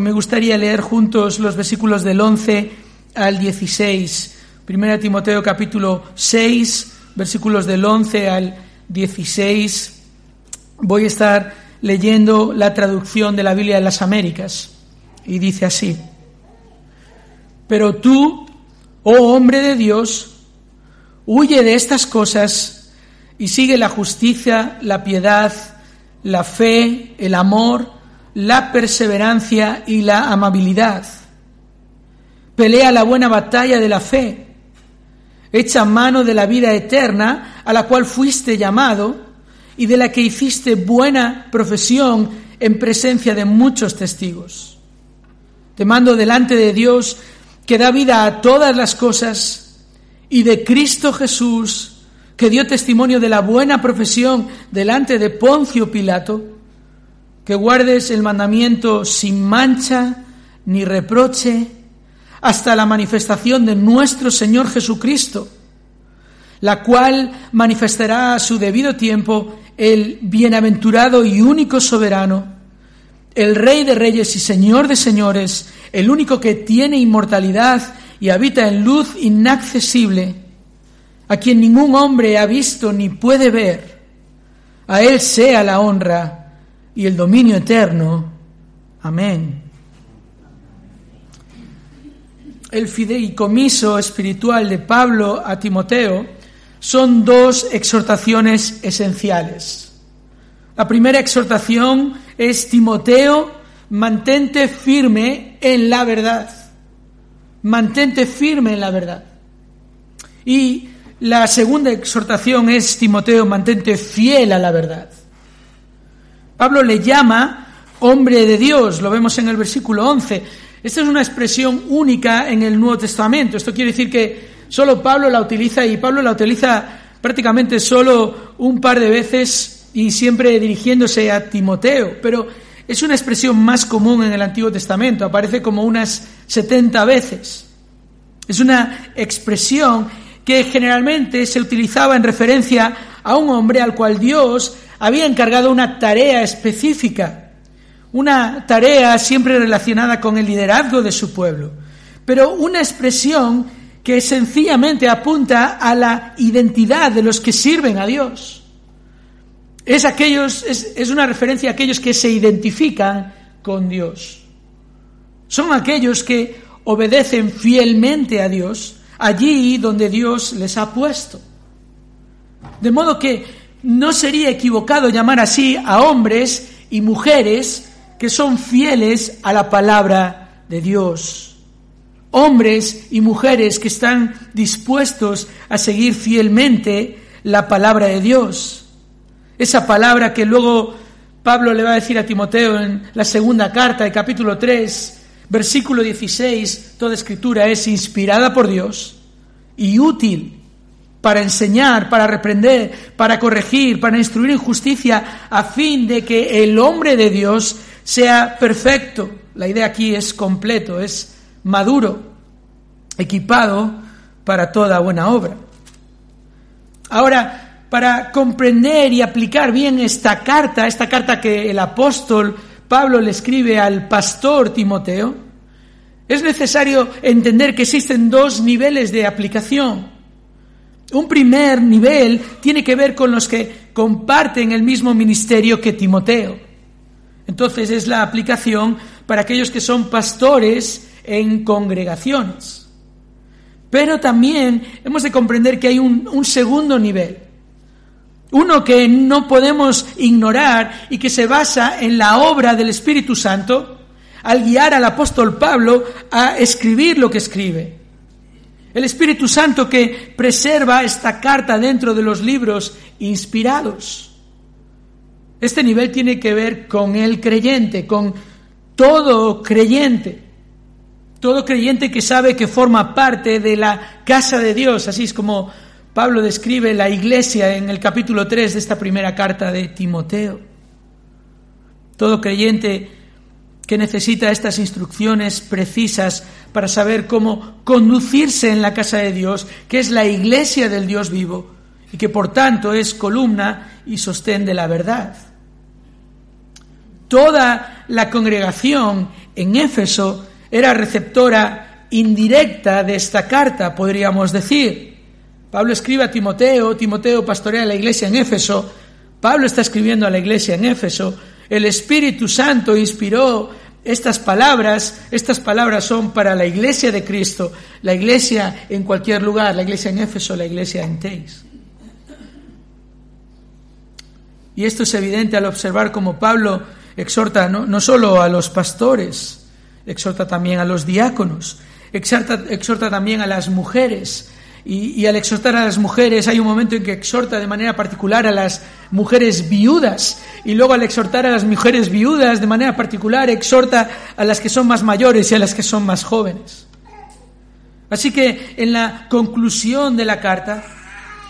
Me gustaría leer juntos los versículos del 11 al 16. Primera Timoteo capítulo 6, versículos del 11 al 16. Voy a estar leyendo la traducción de la Biblia de las Américas y dice así. Pero tú, oh hombre de Dios, huye de estas cosas y sigue la justicia, la piedad, la fe, el amor, la perseverancia y la amabilidad. Pelea la buena batalla de la fe. Echa mano de la vida eterna a la cual fuiste llamado y de la que hiciste buena profesión en presencia de muchos testigos. Te mando delante de Dios que da vida a todas las cosas y de Cristo Jesús que dio testimonio de la buena profesión delante de Poncio Pilato que guardes el mandamiento sin mancha ni reproche hasta la manifestación de nuestro Señor Jesucristo, la cual manifestará a su debido tiempo el bienaventurado y único soberano, el Rey de Reyes y Señor de Señores, el único que tiene inmortalidad y habita en luz inaccesible, a quien ningún hombre ha visto ni puede ver. A Él sea la honra y el dominio eterno. Amén. El fideicomiso espiritual de Pablo a Timoteo son dos exhortaciones esenciales. La primera exhortación es Timoteo, mantente firme en la verdad. Mantente firme en la verdad. Y la segunda exhortación es Timoteo, mantente fiel a la verdad. Pablo le llama hombre de Dios, lo vemos en el versículo 11. Esta es una expresión única en el Nuevo Testamento. Esto quiere decir que solo Pablo la utiliza y Pablo la utiliza prácticamente solo un par de veces y siempre dirigiéndose a Timoteo. Pero es una expresión más común en el Antiguo Testamento, aparece como unas 70 veces. Es una expresión que generalmente se utilizaba en referencia a un hombre al cual Dios había encargado una tarea específica, una tarea siempre relacionada con el liderazgo de su pueblo, pero una expresión que sencillamente apunta a la identidad de los que sirven a Dios. Es, aquellos, es, es una referencia a aquellos que se identifican con Dios. Son aquellos que obedecen fielmente a Dios allí donde Dios les ha puesto. De modo que no sería equivocado llamar así a hombres y mujeres que son fieles a la palabra de Dios. Hombres y mujeres que están dispuestos a seguir fielmente la palabra de Dios. Esa palabra que luego Pablo le va a decir a Timoteo en la segunda carta, el capítulo 3, versículo 16, toda escritura es inspirada por Dios y útil para enseñar, para reprender, para corregir, para instruir en justicia, a fin de que el hombre de Dios sea perfecto. La idea aquí es completo, es maduro, equipado para toda buena obra. Ahora, para comprender y aplicar bien esta carta, esta carta que el apóstol Pablo le escribe al pastor Timoteo, es necesario entender que existen dos niveles de aplicación. Un primer nivel tiene que ver con los que comparten el mismo ministerio que Timoteo. Entonces es la aplicación para aquellos que son pastores en congregaciones. Pero también hemos de comprender que hay un, segundo nivel, uno que no podemos ignorar y que se basa en la obra del Espíritu Santo al guiar al apóstol Pablo a escribir lo que escribe. El Espíritu Santo que preserva esta carta dentro de los libros inspirados. Este nivel tiene que ver con el creyente, con todo creyente. Todo creyente que sabe que forma parte de la casa de Dios, así es como Pablo describe la iglesia en el capítulo 3 de esta primera carta de Timoteo. Todo creyente que necesita estas instrucciones precisas para saber cómo conducirse en la casa de Dios, que es la iglesia del Dios vivo y que por tanto es columna y sostén de la verdad. Toda la congregación en Éfeso era receptora indirecta de esta carta, podríamos decir. Pablo escribe a Timoteo, Timoteo pastorea la iglesia en Éfeso, Pablo está escribiendo a la iglesia en Éfeso, el Espíritu Santo inspiró estas palabras, estas palabras son para la iglesia de Cristo, la iglesia en cualquier lugar, la iglesia en Éfeso, la iglesia en Teis. Y esto es evidente al observar cómo Pablo exhorta no, no solo a los pastores, exhorta también a los diáconos, exhorta, exhorta también a las mujeres, y, al exhortar a las mujeres hay un momento en que exhorta de manera particular a las mujeres viudas y luego al exhortar a las mujeres viudas de manera particular exhorta a las que son más mayores y a las que son más jóvenes. Así que en la conclusión de la carta,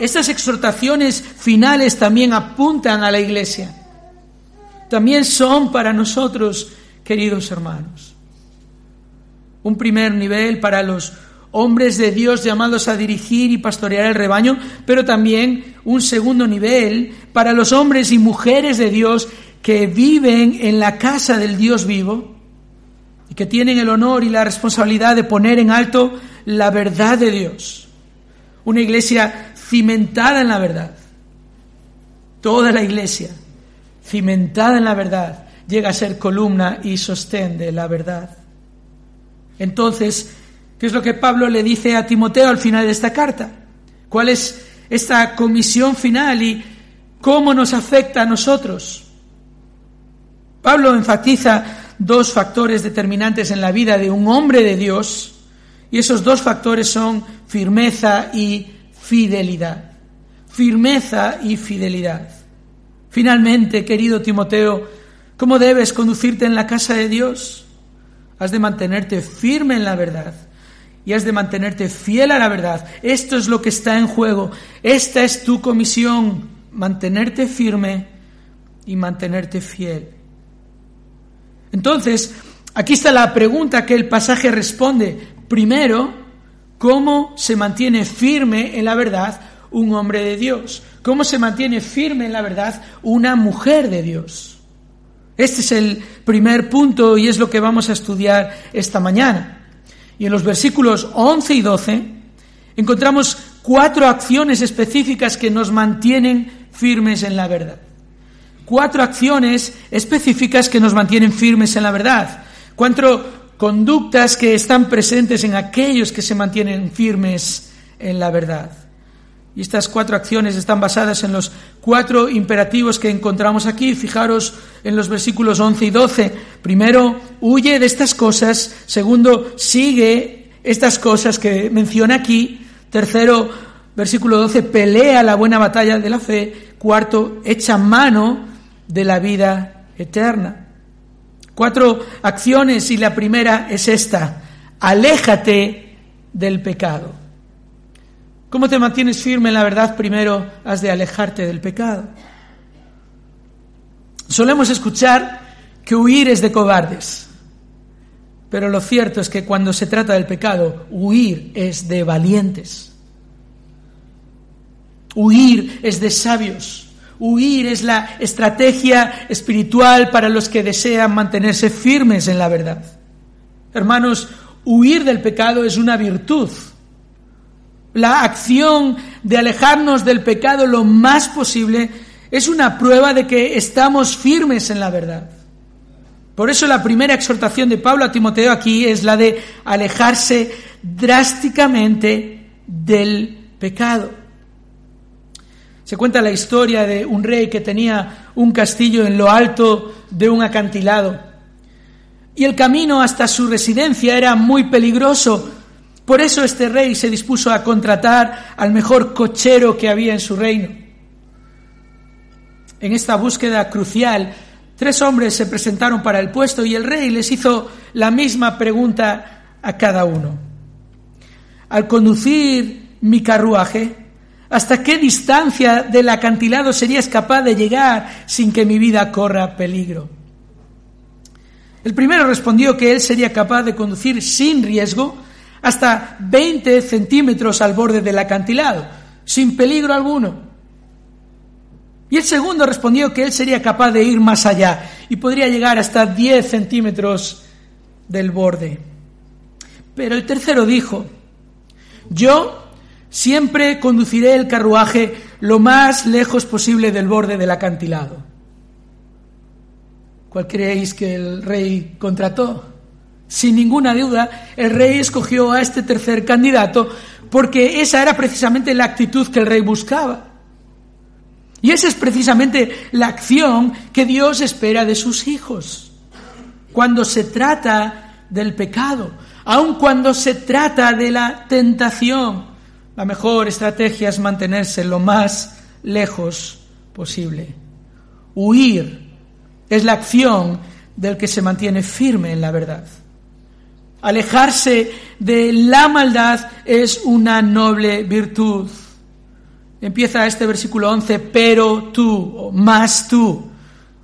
estas exhortaciones finales también apuntan a la iglesia. También son para nosotros, queridos hermanos. Un primer nivel para los hombres de Dios llamados a dirigir y pastorear el rebaño, pero también un segundo nivel para los hombres y mujeres de Dios que viven en la casa del Dios vivo y que tienen el honor y la responsabilidad de poner en alto la verdad de Dios. Una iglesia cimentada en la verdad. Toda la iglesia cimentada en la verdad llega a ser columna y sostén de la verdad. Entonces, ¿Qué es lo que Pablo le dice a Timoteo al final de esta carta? ¿Cuál es esta comisión final y cómo nos afecta a nosotros? Pablo enfatiza dos factores determinantes en la vida de un hombre de Dios y esos dos factores son firmeza y fidelidad. Firmeza y fidelidad. Finalmente, querido Timoteo, ¿cómo debes conducirte en la casa de Dios? Has de mantenerte firme en la verdad y has de mantenerte fiel a la verdad. Esto es lo que está en juego. Esta es tu comisión, mantenerte firme y mantenerte fiel. Entonces, aquí está la pregunta que el pasaje responde. Primero, ¿cómo se mantiene firme en la verdad un hombre de Dios? ¿Cómo se mantiene firme en la verdad una mujer de Dios? Este es el primer punto y es lo que vamos a estudiar esta mañana. Y en los versículos 11 y 12 encontramos cuatro acciones específicas que nos mantienen firmes en la verdad. Cuatro acciones específicas que nos mantienen firmes en la verdad. Cuatro conductas que están presentes en aquellos que se mantienen firmes en la verdad. Y estas cuatro acciones están basadas en los cuatro imperativos que encontramos aquí. Fijaros en los versículos 11 y 12. Primero, huye de estas cosas. Segundo, sigue estas cosas que menciona aquí. Tercero, versículo 12, pelea la buena batalla de la fe. Cuarto, echa mano de la vida eterna. Cuatro acciones y la primera es esta. Aléjate del pecado. ¿Cómo te mantienes firme en la verdad? Primero has de alejarte del pecado. Solemos escuchar que huir es de cobardes, pero lo cierto es que cuando se trata del pecado, huir es de valientes. Huir es de sabios. Huir es la estrategia espiritual para los que desean mantenerse firmes en la verdad. Hermanos, huir del pecado es una virtud la acción de alejarnos del pecado lo más posible es una prueba de que estamos firmes en la verdad. Por eso la primera exhortación de Pablo a Timoteo aquí es la de alejarse drásticamente del pecado. Se cuenta la historia de un rey que tenía un castillo en lo alto de un acantilado. Y el camino hasta su residencia era muy peligroso por eso este rey se dispuso a contratar al mejor cochero que había en su reino. En esta búsqueda crucial, tres hombres se presentaron para el puesto y el rey les hizo la misma pregunta a cada uno. Al conducir mi carruaje, ¿hasta qué distancia del acantilado serías capaz de llegar sin que mi vida corra peligro? El primero respondió que él sería capaz de conducir sin riesgo hasta 20 centímetros al borde del acantilado, sin peligro alguno. Y el segundo respondió que él sería capaz de ir más allá y podría llegar hasta 10 centímetros del borde. Pero el tercero dijo, yo siempre conduciré el carruaje lo más lejos posible del borde del acantilado. ¿Cuál creéis que el rey contrató? Sin ninguna duda, el rey escogió a este tercer candidato porque esa era precisamente la actitud que el rey buscaba. Y esa es precisamente la acción que Dios espera de sus hijos. Cuando se trata del pecado, aun cuando se trata de la tentación, la mejor estrategia es mantenerse lo más lejos posible. Huir es la acción del que se mantiene firme en la verdad. Alejarse de la maldad es una noble virtud. Empieza este versículo 11, pero tú, más tú.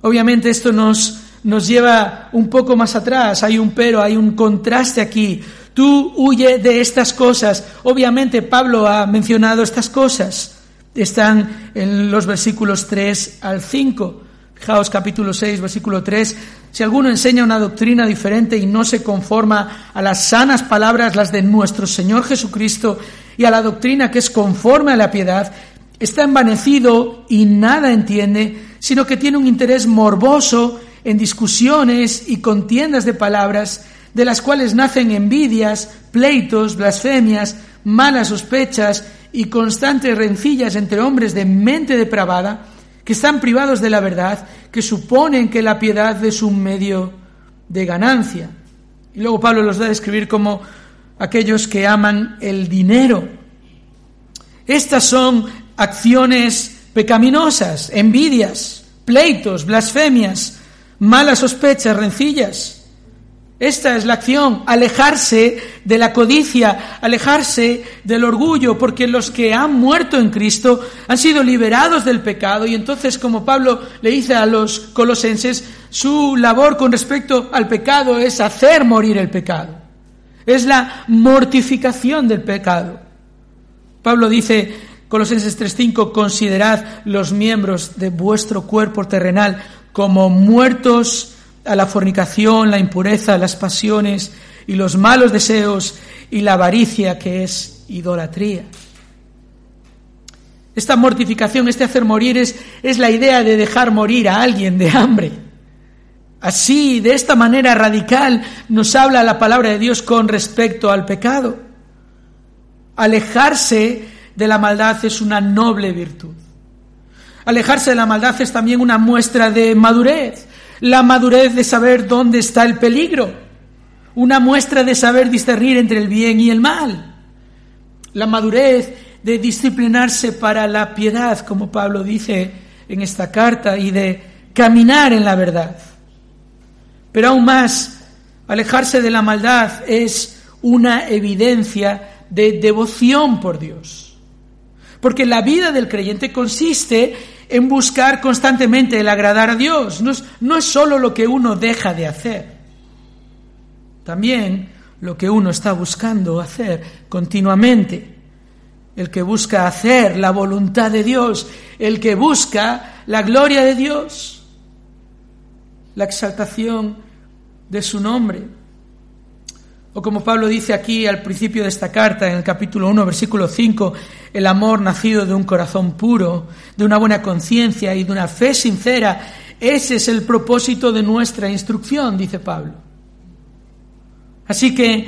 Obviamente esto nos, nos lleva un poco más atrás, hay un pero, hay un contraste aquí. Tú huye de estas cosas. Obviamente Pablo ha mencionado estas cosas. Están en los versículos 3 al 5. Fijaos capítulo 6, versículo 3. Si alguno enseña una doctrina diferente y no se conforma a las sanas palabras, las de nuestro Señor Jesucristo, y a la doctrina que es conforme a la piedad, está envanecido y nada entiende, sino que tiene un interés morboso en discusiones y contiendas de palabras, de las cuales nacen envidias, pleitos, blasfemias, malas sospechas y constantes rencillas entre hombres de mente depravada, que están privados de la verdad, que suponen que la piedad es un medio de ganancia. Y luego Pablo los da a describir como aquellos que aman el dinero. Estas son acciones pecaminosas, envidias, pleitos, blasfemias, malas sospechas, rencillas. Esta es la acción, alejarse de la codicia, alejarse del orgullo, porque los que han muerto en Cristo han sido liberados del pecado y entonces, como Pablo le dice a los colosenses, su labor con respecto al pecado es hacer morir el pecado, es la mortificación del pecado. Pablo dice, Colosenses 3:5, considerad los miembros de vuestro cuerpo terrenal como muertos a la fornicación, la impureza, las pasiones y los malos deseos y la avaricia que es idolatría. Esta mortificación, este hacer morir es, es la idea de dejar morir a alguien de hambre. Así, de esta manera radical, nos habla la palabra de Dios con respecto al pecado. Alejarse de la maldad es una noble virtud. Alejarse de la maldad es también una muestra de madurez la madurez de saber dónde está el peligro, una muestra de saber discernir entre el bien y el mal, la madurez de disciplinarse para la piedad, como Pablo dice en esta carta, y de caminar en la verdad. Pero aún más, alejarse de la maldad es una evidencia de devoción por Dios. Porque la vida del creyente consiste en buscar constantemente el agradar a Dios. No es, no es solo lo que uno deja de hacer, también lo que uno está buscando hacer continuamente. El que busca hacer la voluntad de Dios, el que busca la gloria de Dios, la exaltación de su nombre. O como Pablo dice aquí al principio de esta carta, en el capítulo 1, versículo 5, el amor nacido de un corazón puro, de una buena conciencia y de una fe sincera, ese es el propósito de nuestra instrucción, dice Pablo. Así que,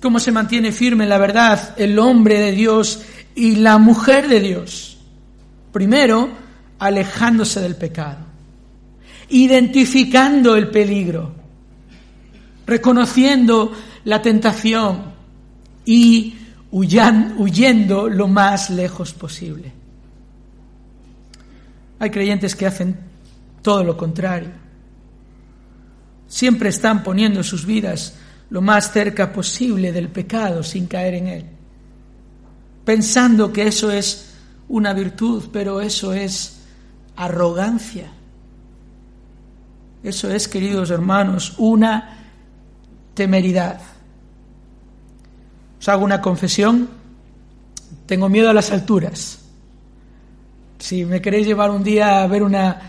¿cómo se mantiene firme la verdad el hombre de Dios y la mujer de Dios? Primero, alejándose del pecado, identificando el peligro, reconociendo la tentación y huyendo lo más lejos posible. Hay creyentes que hacen todo lo contrario. Siempre están poniendo sus vidas lo más cerca posible del pecado sin caer en él, pensando que eso es una virtud, pero eso es arrogancia. Eso es, queridos hermanos, una temeridad. Os hago una confesión. Tengo miedo a las alturas. Si me queréis llevar un día a ver una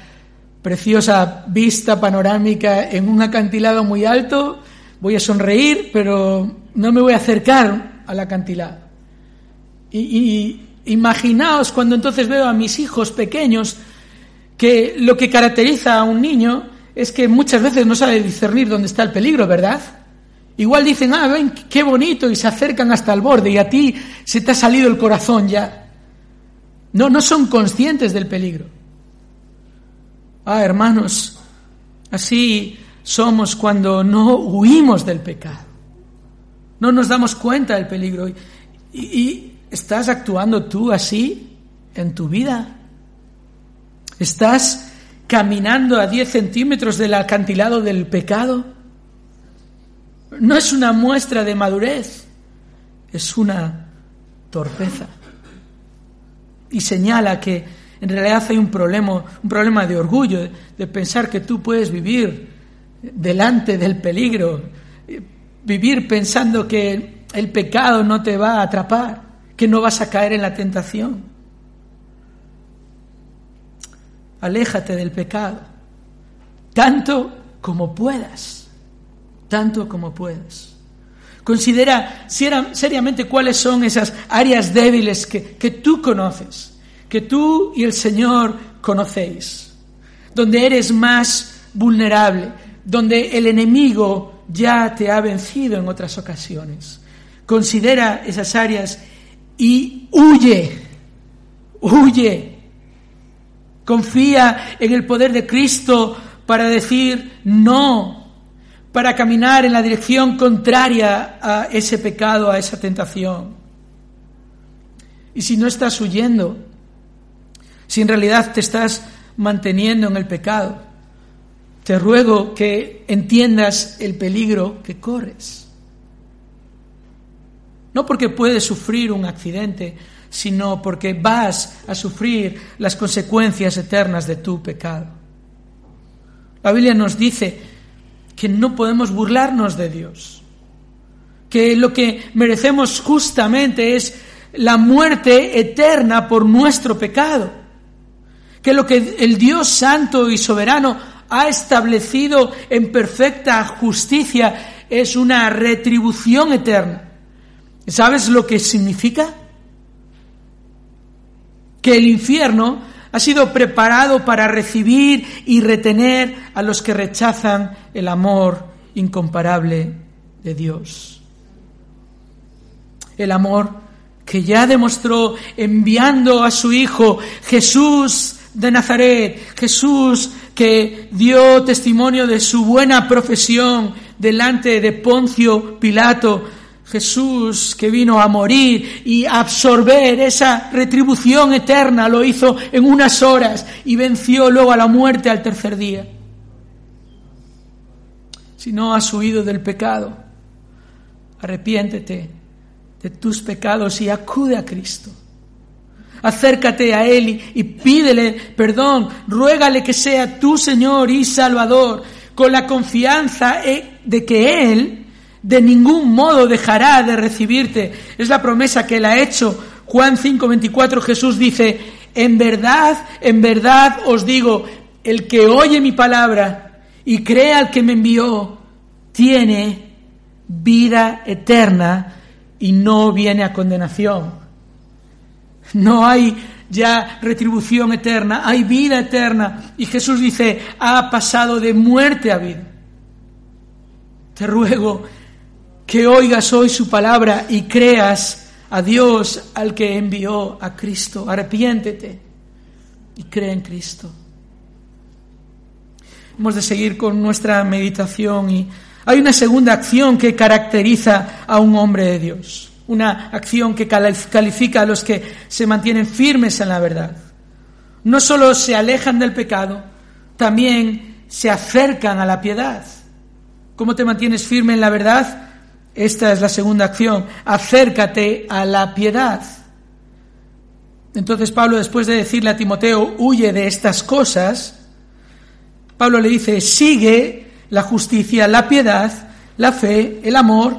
preciosa vista panorámica en un acantilado muy alto, voy a sonreír, pero no me voy a acercar al acantilado. Y, imaginaos cuando entonces veo a mis hijos pequeños que lo que caracteriza a un niño es que muchas veces no sabe discernir dónde está el peligro, ¿verdad? Igual dicen, ah, ven, qué bonito, y se acercan hasta el borde, y a ti se te ha salido el corazón ya. No, no son conscientes del peligro. Ah, hermanos, así somos cuando no huimos del pecado. No nos damos cuenta del peligro. ¿Y, y estás actuando tú así en tu vida? ¿Estás caminando a 10 centímetros del acantilado del pecado? No es una muestra de madurez, es una torpeza. Y señala que en realidad hay un problema, un problema de orgullo, de pensar que tú puedes vivir delante del peligro, vivir pensando que el pecado no te va a atrapar, que no vas a caer en la tentación. aléjate del pecado, tanto como puedas, tanto como puedas. Considera seriamente cuáles son esas áreas débiles que, que tú conoces, que tú y el Señor conocéis, donde eres más vulnerable, donde el enemigo ya te ha vencido en otras ocasiones. Considera esas áreas y huye, huye Confía en el poder de Cristo para decir no, para caminar en la dirección contraria a ese pecado, a esa tentación. Y si no estás huyendo, si en realidad te estás manteniendo en el pecado, te ruego que entiendas el peligro que corres. No porque puedes sufrir un accidente, sino porque vas a sufrir las consecuencias eternas de tu pecado. La Biblia nos dice que no podemos burlarnos de Dios, que lo que merecemos justamente es la muerte eterna por nuestro pecado, que lo que el Dios santo y soberano ha establecido en perfecta justicia es una retribución eterna. ¿Sabes lo que significa? que el infierno ha sido preparado para recibir y retener a los que rechazan el amor incomparable de Dios. El amor que ya demostró enviando a su Hijo Jesús de Nazaret, Jesús que dio testimonio de su buena profesión delante de Poncio Pilato, Jesús que vino a morir y absorber esa retribución eterna, lo hizo en unas horas y venció luego a la muerte al tercer día. Si no has huido del pecado, arrepiéntete de tus pecados y acude a Cristo. Acércate a Él y, pídele perdón, ruégale que sea tu Señor y Salvador, con la confianza eh, de que Él de ningún modo dejará de recibirte. Es la promesa que él ha hecho. Juan 5:24 Jesús dice, en verdad, en verdad os digo, el que oye mi palabra y cree al que me envió, tiene vida eterna y no viene a condenación. No hay ya retribución eterna, hay vida eterna. Y Jesús dice, ha pasado de muerte a vida. Te ruego que oigas hoy su palabra y creas a Dios al que envió a Cristo. Arrepiéntete y cree en Cristo. Hemos de seguir con nuestra meditación y hay una segunda acción que caracteriza a un hombre de Dios, una acción que califica a los que se mantienen firmes en la verdad. No solo se alejan del pecado, también se acercan a la piedad. ¿Cómo te mantienes firme en la verdad? Esta es la segunda acción. Acércate a la piedad. Entonces Pablo, después de decirle a Timoteo, huye de estas cosas, Pablo le dice, sigue la justicia, la piedad, la fe, el amor,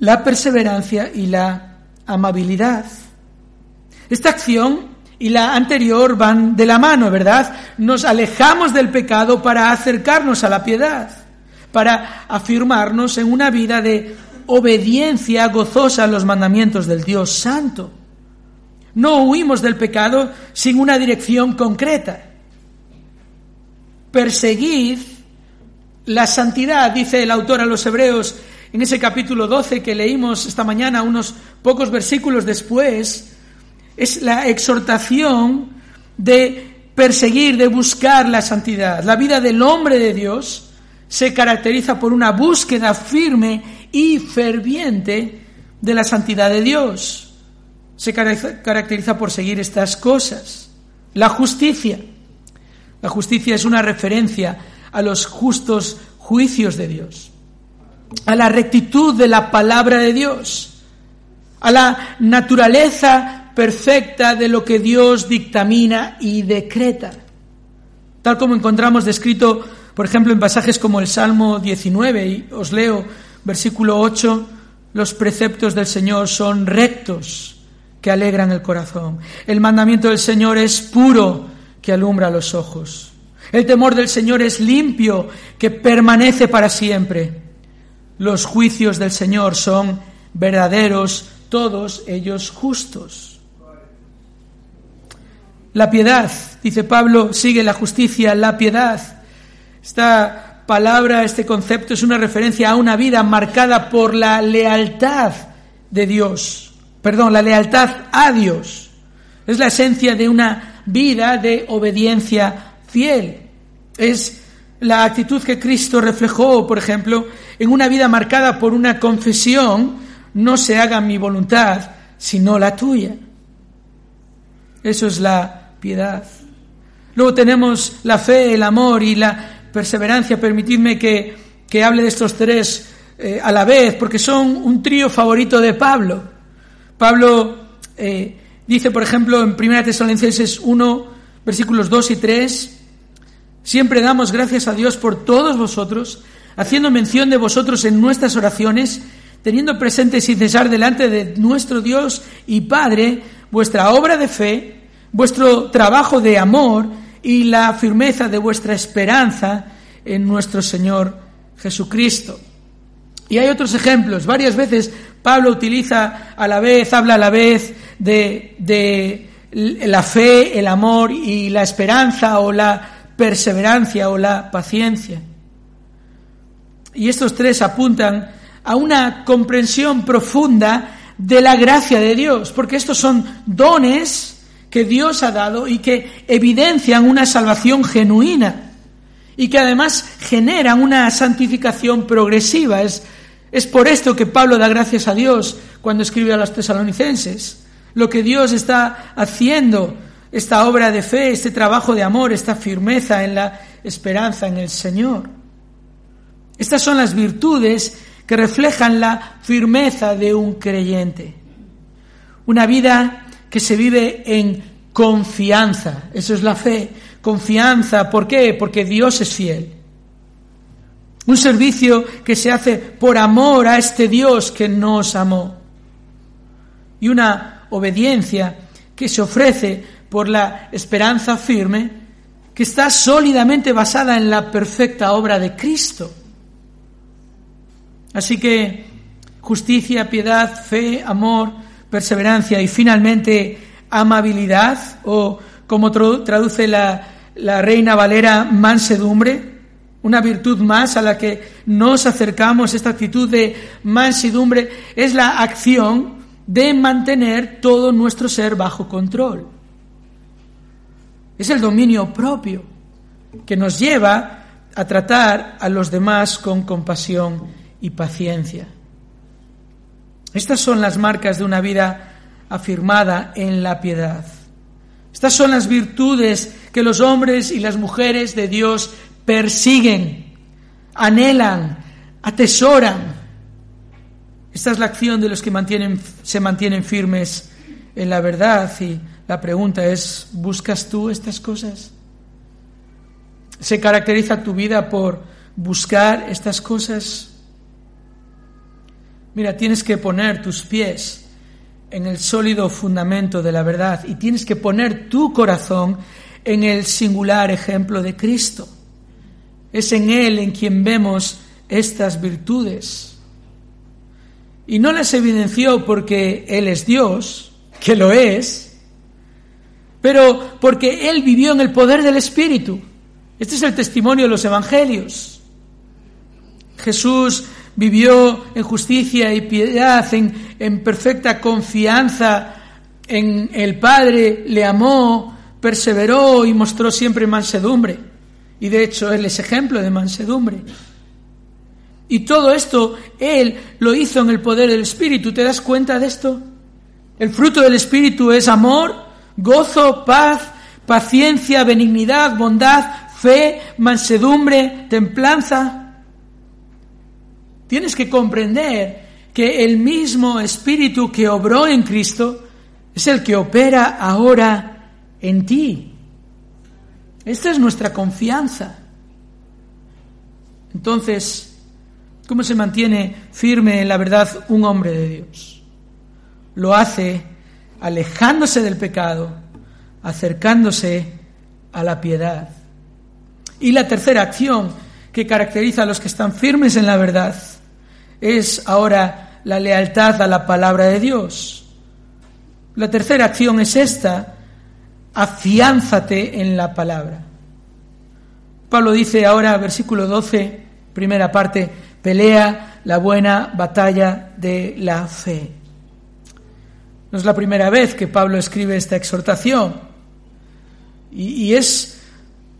la perseverancia y la amabilidad. Esta acción y la anterior van de la mano, ¿verdad? Nos alejamos del pecado para acercarnos a la piedad para afirmarnos en una vida de obediencia gozosa a los mandamientos del Dios Santo. No huimos del pecado sin una dirección concreta. Perseguid la santidad, dice el autor a los hebreos en ese capítulo 12 que leímos esta mañana, unos pocos versículos después, es la exhortación de perseguir, de buscar la santidad. La vida del hombre de Dios se caracteriza por una búsqueda firme y ferviente de la santidad de Dios. Se caracteriza por seguir estas cosas. La justicia. La justicia es una referencia a los justos juicios de Dios, a la rectitud de la palabra de Dios, a la naturaleza perfecta de lo que Dios dictamina y decreta. Tal como encontramos descrito, por ejemplo, en pasajes como el Salmo 19, y os leo versículo 8, los preceptos del Señor son rectos, que alegran el corazón. El mandamiento del Señor es puro, que alumbra los ojos. El temor del Señor es limpio, que permanece para siempre. Los juicios del Señor son verdaderos, todos ellos justos. La piedad, dice Pablo, sigue la justicia, la piedad. Esta palabra, este concepto es una referencia a una vida marcada por la lealtad de Dios, perdón, la lealtad a Dios. Es la esencia de una vida de obediencia fiel. Es la actitud que Cristo reflejó, por ejemplo, en una vida marcada por una confesión, no se haga mi voluntad, sino la tuya. Eso es la piedad. Luego tenemos la fe, el amor y la perseverancia. Permitidme que, que hable de estos tres eh, a la vez, porque son un trío favorito de Pablo. Pablo eh, dice, por ejemplo, en 1 Tesalonicenses 1, versículos 2 y 3, Siempre damos gracias a Dios por todos vosotros, haciendo mención de vosotros en nuestras oraciones, teniendo presente sin cesar delante de nuestro Dios y Padre vuestra obra de fe, vuestro trabajo de amor y la firmeza de vuestra esperanza en nuestro Señor Jesucristo. Y hay otros ejemplos. Varias veces Pablo utiliza a la vez, habla a la vez de, de la fe, el amor y la esperanza o la perseverancia o la paciencia. Y estos tres apuntan a una comprensión profunda de la gracia de Dios, porque estos son dones que Dios ha dado y que evidencian una salvación genuina y que además generan una santificación progresiva. Es, es por esto que Pablo da gracias a Dios cuando escribe a los tesalonicenses. Lo que Dios está haciendo esta obra de fe, este trabajo de amor, esta firmeza en la esperanza en el Señor. Estas son las virtudes que reflejan la firmeza de un creyente. Una vida que se vive en confianza, eso es la fe, confianza, ¿por qué? Porque Dios es fiel. Un servicio que se hace por amor a este Dios que nos amó. Y una obediencia que se ofrece por la esperanza firme que está sólidamente basada en la perfecta obra de Cristo. Así que justicia, piedad, fe, amor, perseverancia y finalmente amabilidad o como traduce la, la Reina Valera, mansedumbre, una virtud más a la que nos acercamos, esta actitud de mansedumbre, es la acción de mantener todo nuestro ser bajo control. Es el dominio propio que nos lleva a tratar a los demás con compasión y paciencia. Estas son las marcas de una vida afirmada en la piedad. Estas son las virtudes que los hombres y las mujeres de Dios persiguen, anhelan, atesoran. Esta es la acción de los que se mantienen firmes en la verdad y la pregunta es, ¿buscas tú estas cosas? ¿Se caracteriza tu vida por buscar estas cosas? Mira, tienes que poner tus pies en el sólido fundamento de la verdad y tienes que poner tu corazón en el singular ejemplo de Cristo. Es en Él en quien vemos estas virtudes. Y no las evidenció porque Él es Dios, que lo es, pero porque Él vivió en el poder del Espíritu. Este es el testimonio de los Evangelios. Jesús vivió en justicia y piedad, en, en perfecta confianza en el Padre, le amó, perseveró y mostró siempre mansedumbre. Y de hecho Él es ejemplo de mansedumbre. Y todo esto Él lo hizo en el poder del Espíritu. ¿Te das cuenta de esto? El fruto del Espíritu es amor, gozo, paz, paciencia, benignidad, bondad, fe, mansedumbre, templanza. Tienes que comprender que el mismo Espíritu que obró en Cristo es el que opera ahora en ti. Esta es nuestra confianza. Entonces, ¿cómo se mantiene firme en la verdad un hombre de Dios? Lo hace alejándose del pecado, acercándose a la piedad. Y la tercera acción que caracteriza a los que están firmes en la verdad es ahora la lealtad a la palabra de Dios. La tercera acción es esta, afiánzate en la palabra. Pablo dice ahora, versículo 12, primera parte, pelea la buena batalla de la fe. No es la primera vez que Pablo escribe esta exhortación y, y es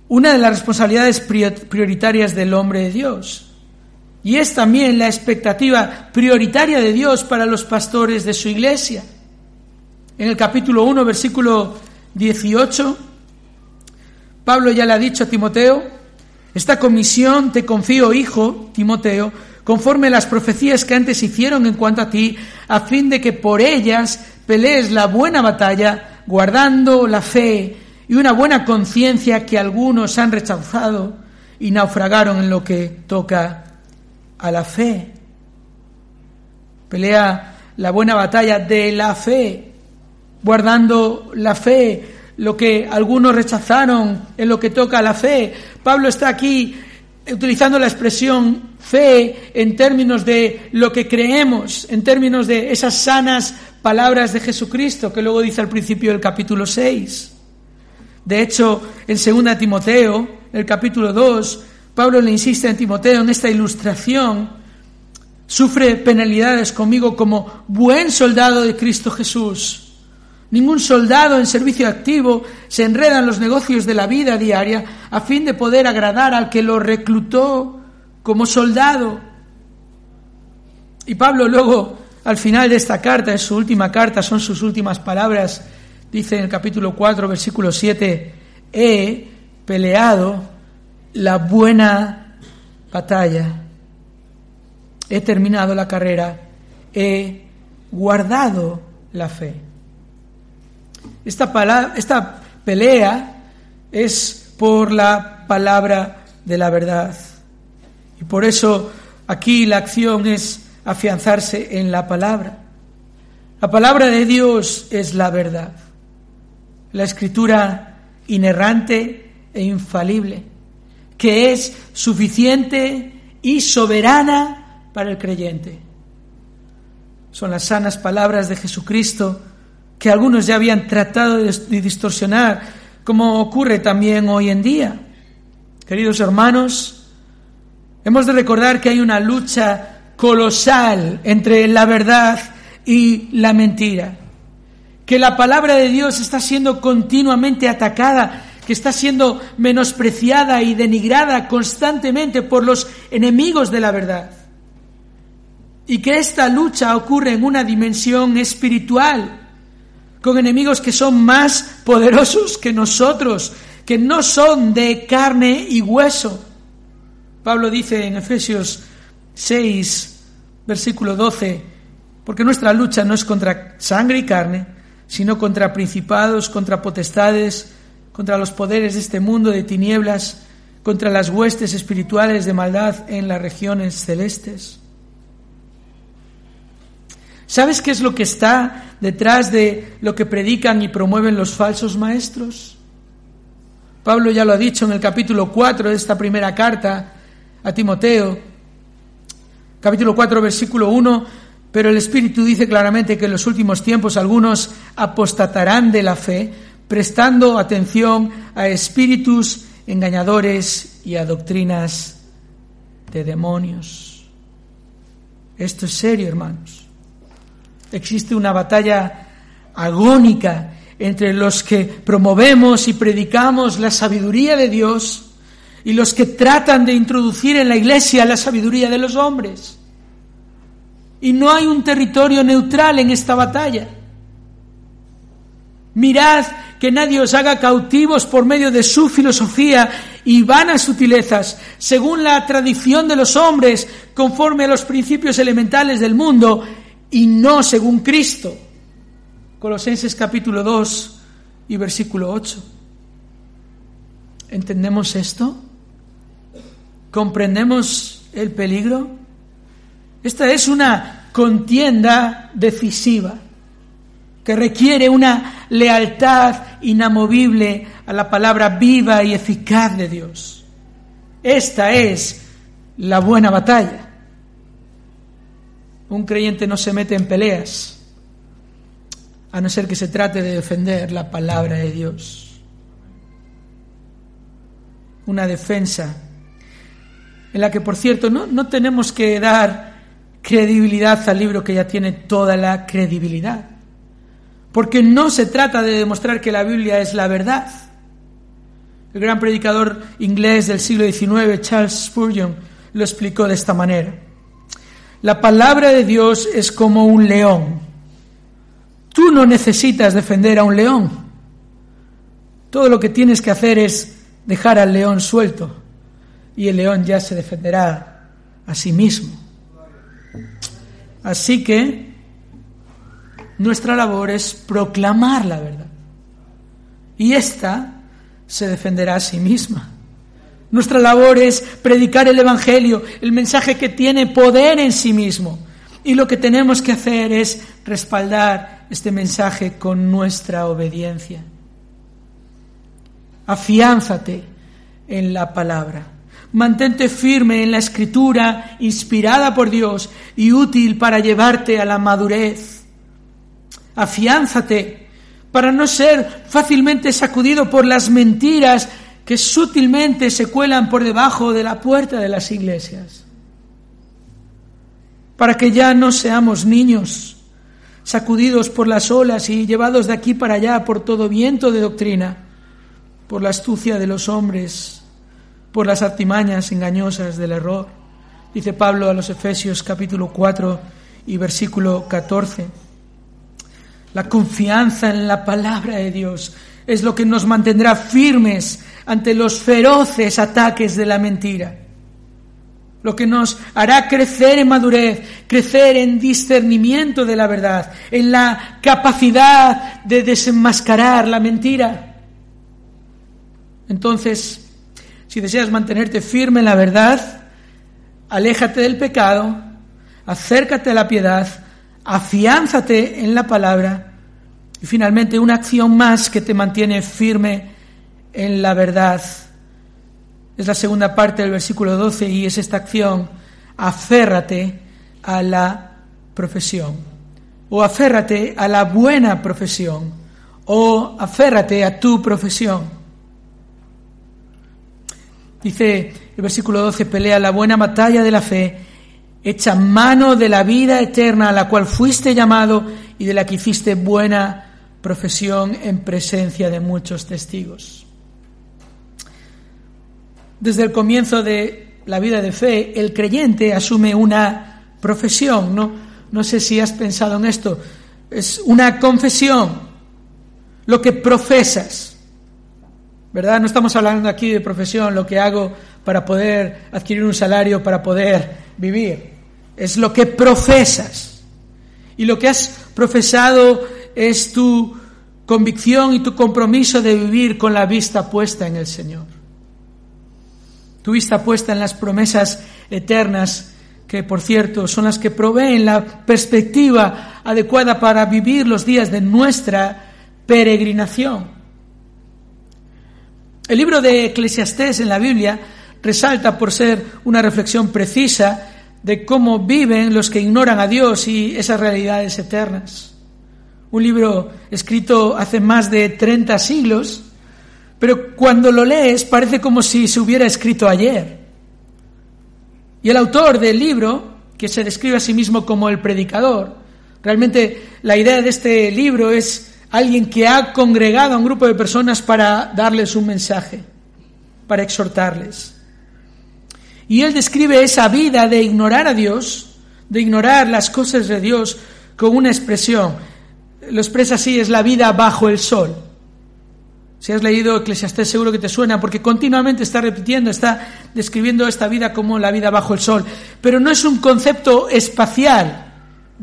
una de las responsabilidades prioritarias del hombre de Dios. Y es también la expectativa prioritaria de Dios para los pastores de su iglesia. En el capítulo 1, versículo 18, Pablo ya le ha dicho a Timoteo, esta comisión te confío, hijo Timoteo, conforme las profecías que antes hicieron en cuanto a ti, a fin de que por ellas pelees la buena batalla, guardando la fe y una buena conciencia que algunos han rechazado y naufragaron en lo que toca a la fe. Pelea la buena batalla de la fe, guardando la fe, lo que algunos rechazaron en lo que toca a la fe. Pablo está aquí utilizando la expresión fe en términos de lo que creemos, en términos de esas sanas palabras de Jesucristo que luego dice al principio del capítulo 6. De hecho, en 2 Timoteo, el capítulo 2, Pablo le insiste a Timoteo en esta ilustración, sufre penalidades conmigo como buen soldado de Cristo Jesús. Ningún soldado en servicio activo se enreda en los negocios de la vida diaria a fin de poder agradar al que lo reclutó como soldado. Y Pablo luego, al final de esta carta, es su última carta, son sus últimas palabras, dice en el capítulo 4, versículo 7, he peleado la buena batalla, he terminado la carrera, he guardado la fe. Esta, esta pelea es por la palabra de la verdad. Y por eso aquí la acción es afianzarse en la palabra. La palabra de Dios es la verdad. La escritura inerrante e infalible, que es suficiente y soberana para el creyente. Son las sanas palabras de Jesucristo que algunos ya habían tratado de distorsionar, como ocurre también hoy en día. Queridos hermanos, hemos de recordar que hay una lucha colosal entre la verdad y la mentira, que la palabra de Dios está siendo continuamente atacada, que está siendo menospreciada y denigrada constantemente por los enemigos de la verdad, y que esta lucha ocurre en una dimensión espiritual, con enemigos que son más poderosos que nosotros, que no son de carne y hueso. Pablo dice en Efesios 6, versículo 12, porque nuestra lucha no es contra sangre y carne, sino contra principados, contra potestades, contra los poderes de este mundo de tinieblas, contra las huestes espirituales de maldad en las regiones celestes. ¿Sabes qué es lo que está detrás de lo que predican y promueven los falsos maestros? Pablo ya lo ha dicho en el capítulo 4 de esta primera carta a Timoteo. Capítulo 4, versículo 1, pero el Espíritu dice claramente que en los últimos tiempos algunos apostatarán de la fe, prestando atención a espíritus engañadores y a doctrinas de demonios. Esto es serio, hermanos. Existe una batalla agónica entre los que promovemos y predicamos la sabiduría de Dios y los que tratan de introducir en la iglesia la sabiduría de los hombres. Y no hay un territorio neutral en esta batalla. Mirad que nadie os haga cautivos por medio de su filosofía y vanas sutilezas, según la tradición de los hombres, conforme a los principios elementales del mundo, y no según Cristo. Colosenses capítulo 2 y versículo 8. ¿Entendemos esto? ¿Comprendemos el peligro? Esta es una contienda decisiva que requiere una lealtad inamovible a la palabra viva y eficaz de Dios. Esta es la buena batalla. Un creyente no se mete en peleas, a no ser que se trate de defender la palabra de Dios. Una defensa en la que, por cierto, no, no tenemos que dar credibilidad al libro que ya tiene toda la credibilidad. Porque no se trata de demostrar que la Biblia es la verdad. El gran predicador inglés del siglo XIX, Charles Spurgeon, lo explicó de esta manera. La palabra de Dios es como un león. Tú no necesitas defender a un león. Todo lo que tienes que hacer es dejar al león suelto y el león ya se defenderá a sí mismo. Así que nuestra labor es proclamar la verdad. Y ésta se defenderá a sí misma. Nuestra labor es predicar el Evangelio, el mensaje que tiene poder en sí mismo. Y lo que tenemos que hacer es respaldar este mensaje con nuestra obediencia. Afiánzate en la palabra. Mantente firme en la escritura inspirada por Dios y útil para llevarte a la madurez. Afiánzate para no ser fácilmente sacudido por las mentiras que sutilmente se cuelan por debajo de la puerta de las iglesias. Para que ya no seamos niños sacudidos por las olas y llevados de aquí para allá por todo viento de doctrina, por la astucia de los hombres por las artimañas engañosas del error. Dice Pablo a los Efesios capítulo 4 y versículo 14. La confianza en la palabra de Dios es lo que nos mantendrá firmes ante los feroces ataques de la mentira. Lo que nos hará crecer en madurez, crecer en discernimiento de la verdad, en la capacidad de desenmascarar la mentira. Entonces, si deseas mantenerte firme en la verdad, aléjate del pecado, acércate a la piedad, afiánzate en la palabra y finalmente una acción más que te mantiene firme en la verdad. Es la segunda parte del versículo 12 y es esta acción, aférrate a la profesión o aférrate a la buena profesión o aférrate a tu profesión. Dice el versículo 12, pelea la buena batalla de la fe, echa mano de la vida eterna a la cual fuiste llamado y de la que hiciste buena profesión en presencia de muchos testigos. Desde el comienzo de la vida de fe, el creyente asume una profesión, ¿no? No sé si has pensado en esto. Es una confesión, lo que profesas. ¿verdad? No estamos hablando aquí de profesión, lo que hago para poder adquirir un salario, para poder vivir. Es lo que profesas. Y lo que has profesado es tu convicción y tu compromiso de vivir con la vista puesta en el Señor. Tu vista puesta en las promesas eternas que, por cierto, son las que proveen la perspectiva adecuada para vivir los días de nuestra peregrinación. El libro de Eclesiastés en la Biblia resalta por ser una reflexión precisa de cómo viven los que ignoran a Dios y esas realidades eternas. Un libro escrito hace más de 30 siglos, pero cuando lo lees parece como si se hubiera escrito ayer. Y el autor del libro, que se describe a sí mismo como el predicador, realmente la idea de este libro es alguien que ha congregado a un grupo de personas para darles un mensaje, para exhortarles. Y él describe esa vida de ignorar a Dios, de ignorar las cosas de Dios, con una expresión. Lo expresa así, es la vida bajo el sol. Si has leído Eclesiastés seguro que te suena, porque continuamente está repitiendo, está describiendo esta vida como la vida bajo el sol. Pero no es un concepto espacial,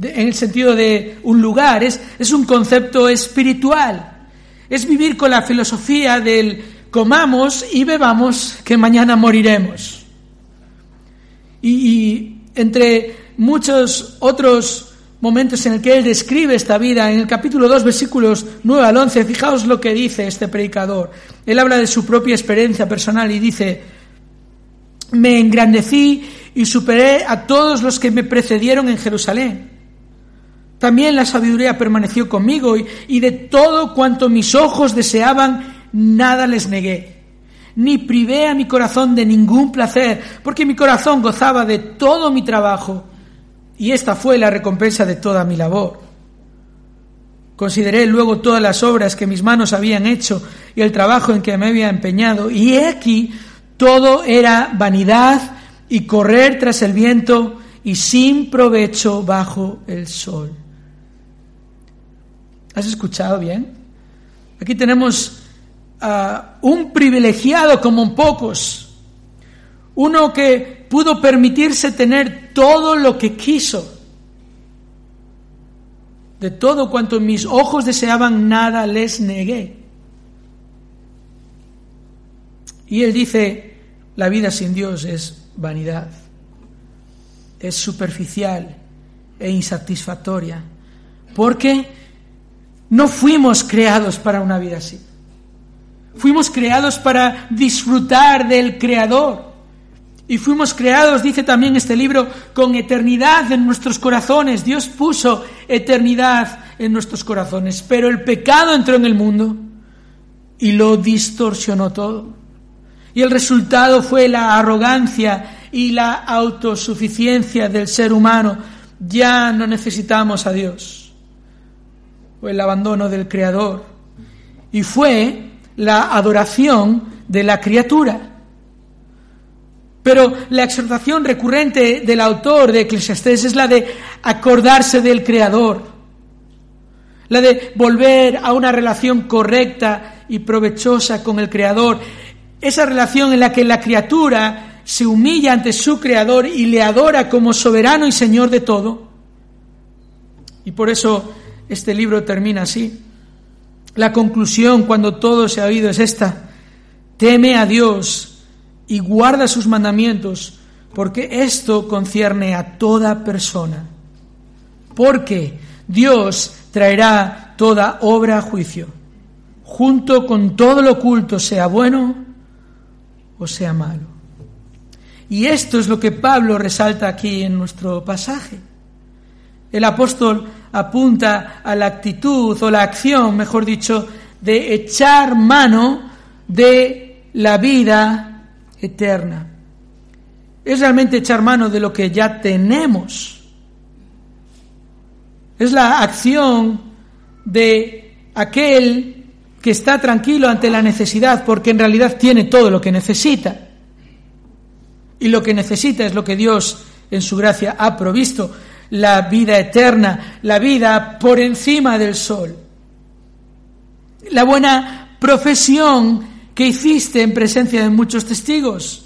en el sentido de un lugar, es, es un concepto espiritual. Es vivir con la filosofía del comamos y bebamos que mañana moriremos. Y, entre muchos otros momentos en el que él describe esta vida, en el capítulo 2, versículos 9 al 11, fijaos lo que dice este predicador. Él habla de su propia experiencia personal y dice, me engrandecí y superé a todos los que me precedieron en Jerusalén. También la sabiduría permaneció conmigo y, y de todo cuanto mis ojos deseaban, nada les negué ni privé a mi corazón de ningún placer, porque mi corazón gozaba de todo mi trabajo, y esta fue la recompensa de toda mi labor. Consideré luego todas las obras que mis manos habían hecho y el trabajo en que me había empeñado, y he aquí todo era vanidad y correr tras el viento y sin provecho bajo el sol. ¿Has escuchado bien? Aquí tenemos un privilegiado como pocos, uno que pudo permitirse tener todo lo que quiso. De todo cuanto mis ojos deseaban, nada les negué. Y él dice, la vida sin Dios es vanidad, es superficial e insatisfactoria, porque no fuimos creados para una vida así. Fuimos creados para disfrutar del Creador. Y fuimos creados, dice también este libro, con eternidad en nuestros corazones. Dios puso eternidad en nuestros corazones. Pero el pecado entró en el mundo y lo distorsionó todo. Y el resultado fue la arrogancia y la autosuficiencia del ser humano. Ya no necesitamos a Dios. Fue el abandono del Creador. Y fue la adoración de la criatura. Pero la exhortación recurrente del autor de Eclesiastés es la de acordarse del Creador, la de volver a una relación correcta y provechosa con el Creador, esa relación en la que la criatura se humilla ante su Creador y le adora como soberano y Señor de todo. Y por eso este libro termina así. La conclusión cuando todo se ha oído es esta. Teme a Dios y guarda sus mandamientos, porque esto concierne a toda persona. Porque Dios traerá toda obra a juicio, junto con todo lo oculto, sea bueno o sea malo. Y esto es lo que Pablo resalta aquí en nuestro pasaje. El apóstol apunta a la actitud o la acción, mejor dicho, de echar mano de la vida eterna. Es realmente echar mano de lo que ya tenemos. Es la acción de aquel que está tranquilo ante la necesidad porque en realidad tiene todo lo que necesita. Y lo que necesita es lo que Dios en su gracia ha provisto la vida eterna, la vida por encima del sol. La buena profesión que hiciste en presencia de muchos testigos.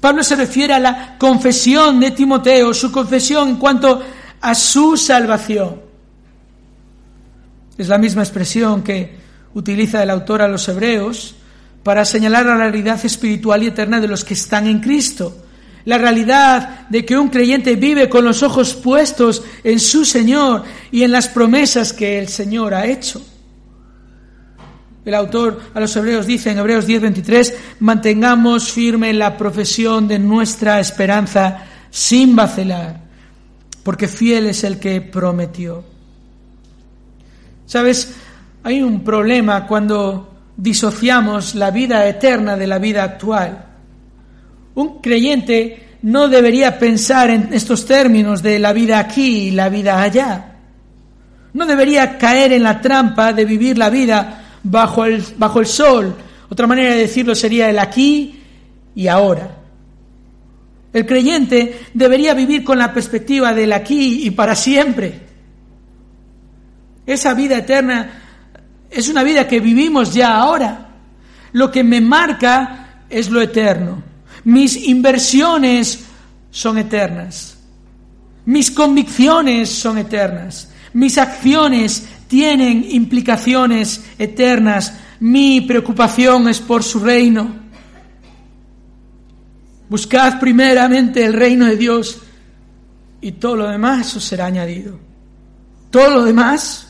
Pablo se refiere a la confesión de Timoteo, su confesión en cuanto a su salvación. Es la misma expresión que utiliza el autor a los hebreos para señalar la realidad espiritual y eterna de los que están en Cristo la realidad de que un creyente vive con los ojos puestos en su Señor y en las promesas que el Señor ha hecho. El autor a los hebreos dice en Hebreos 10:23, mantengamos firme la profesión de nuestra esperanza sin vacilar, porque fiel es el que prometió. ¿Sabes? Hay un problema cuando disociamos la vida eterna de la vida actual. Un creyente no debería pensar en estos términos de la vida aquí y la vida allá. No debería caer en la trampa de vivir la vida bajo el, bajo el sol. Otra manera de decirlo sería el aquí y ahora. El creyente debería vivir con la perspectiva del aquí y para siempre. Esa vida eterna es una vida que vivimos ya ahora. Lo que me marca es lo eterno. Mis inversiones son eternas. Mis convicciones son eternas. Mis acciones tienen implicaciones eternas. Mi preocupación es por su reino. Buscad primeramente el reino de Dios y todo lo demás os será añadido. Todo lo demás,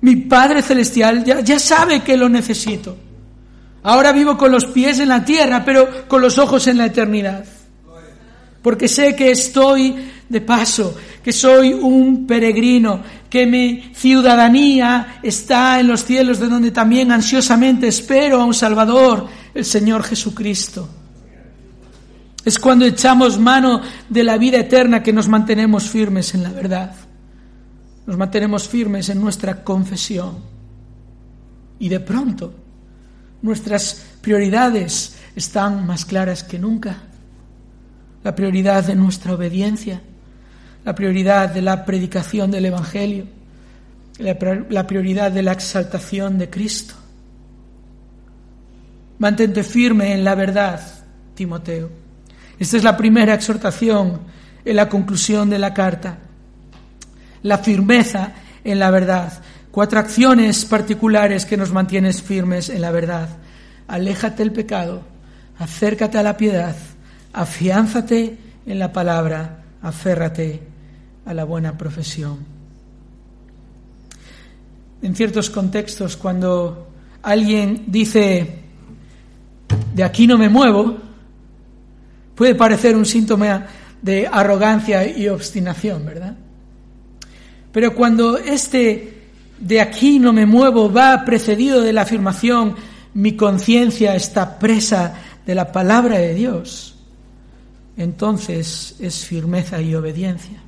mi Padre Celestial ya, ya sabe que lo necesito. Ahora vivo con los pies en la tierra, pero con los ojos en la eternidad. Porque sé que estoy de paso, que soy un peregrino, que mi ciudadanía está en los cielos, de donde también ansiosamente espero a un Salvador, el Señor Jesucristo. Es cuando echamos mano de la vida eterna que nos mantenemos firmes en la verdad. Nos mantenemos firmes en nuestra confesión. Y de pronto, Nuestras prioridades están más claras que nunca. La prioridad de nuestra obediencia, la prioridad de la predicación del Evangelio, la prioridad de la exaltación de Cristo. Mantente firme en la verdad, Timoteo. Esta es la primera exhortación en la conclusión de la carta. La firmeza en la verdad. Cuatro acciones particulares que nos mantienen firmes en la verdad. Aléjate del pecado, acércate a la piedad, afiánzate en la palabra, aférrate a la buena profesión. En ciertos contextos, cuando alguien dice, de aquí no me muevo, puede parecer un síntoma de arrogancia y obstinación, ¿verdad? Pero cuando este de aquí no me muevo va precedido de la afirmación mi conciencia está presa de la palabra de Dios, entonces es firmeza y obediencia.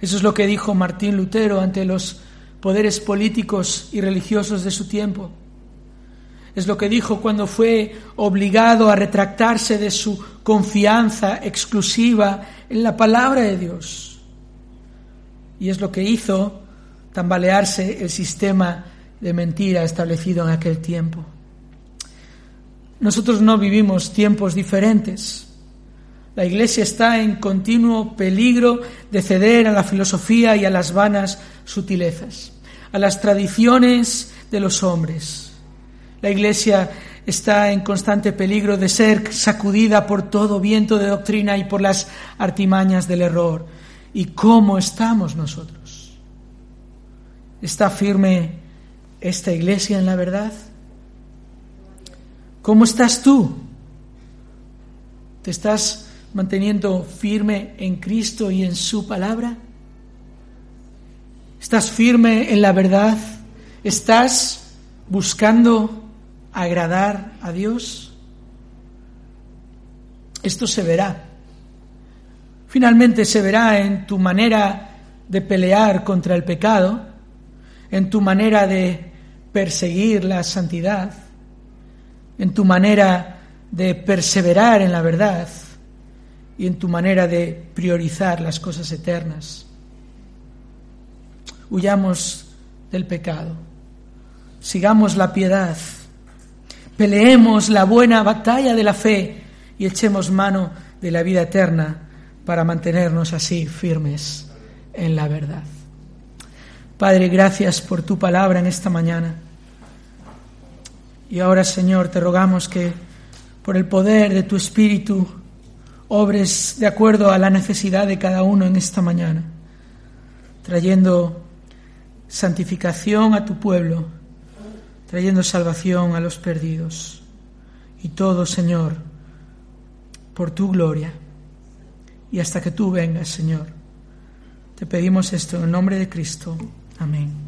Eso es lo que dijo Martín Lutero ante los poderes políticos y religiosos de su tiempo. Es lo que dijo cuando fue obligado a retractarse de su confianza exclusiva en la palabra de Dios. Y es lo que hizo tambalearse el sistema de mentira establecido en aquel tiempo. Nosotros no vivimos tiempos diferentes. La Iglesia está en continuo peligro de ceder a la filosofía y a las vanas sutilezas, a las tradiciones de los hombres. La Iglesia está en constante peligro de ser sacudida por todo viento de doctrina y por las artimañas del error. ¿Y cómo estamos nosotros? ¿Está firme esta iglesia en la verdad? ¿Cómo estás tú? ¿Te estás manteniendo firme en Cristo y en su palabra? ¿Estás firme en la verdad? ¿Estás buscando agradar a Dios? Esto se verá. Finalmente se verá en tu manera de pelear contra el pecado en tu manera de perseguir la santidad, en tu manera de perseverar en la verdad y en tu manera de priorizar las cosas eternas. Huyamos del pecado, sigamos la piedad, peleemos la buena batalla de la fe y echemos mano de la vida eterna para mantenernos así firmes en la verdad. Padre, gracias por tu palabra en esta mañana. Y ahora, Señor, te rogamos que por el poder de tu Espíritu obres de acuerdo a la necesidad de cada uno en esta mañana, trayendo santificación a tu pueblo, trayendo salvación a los perdidos. Y todo, Señor, por tu gloria y hasta que tú vengas, Señor. Te pedimos esto en el nombre de Cristo. Amén.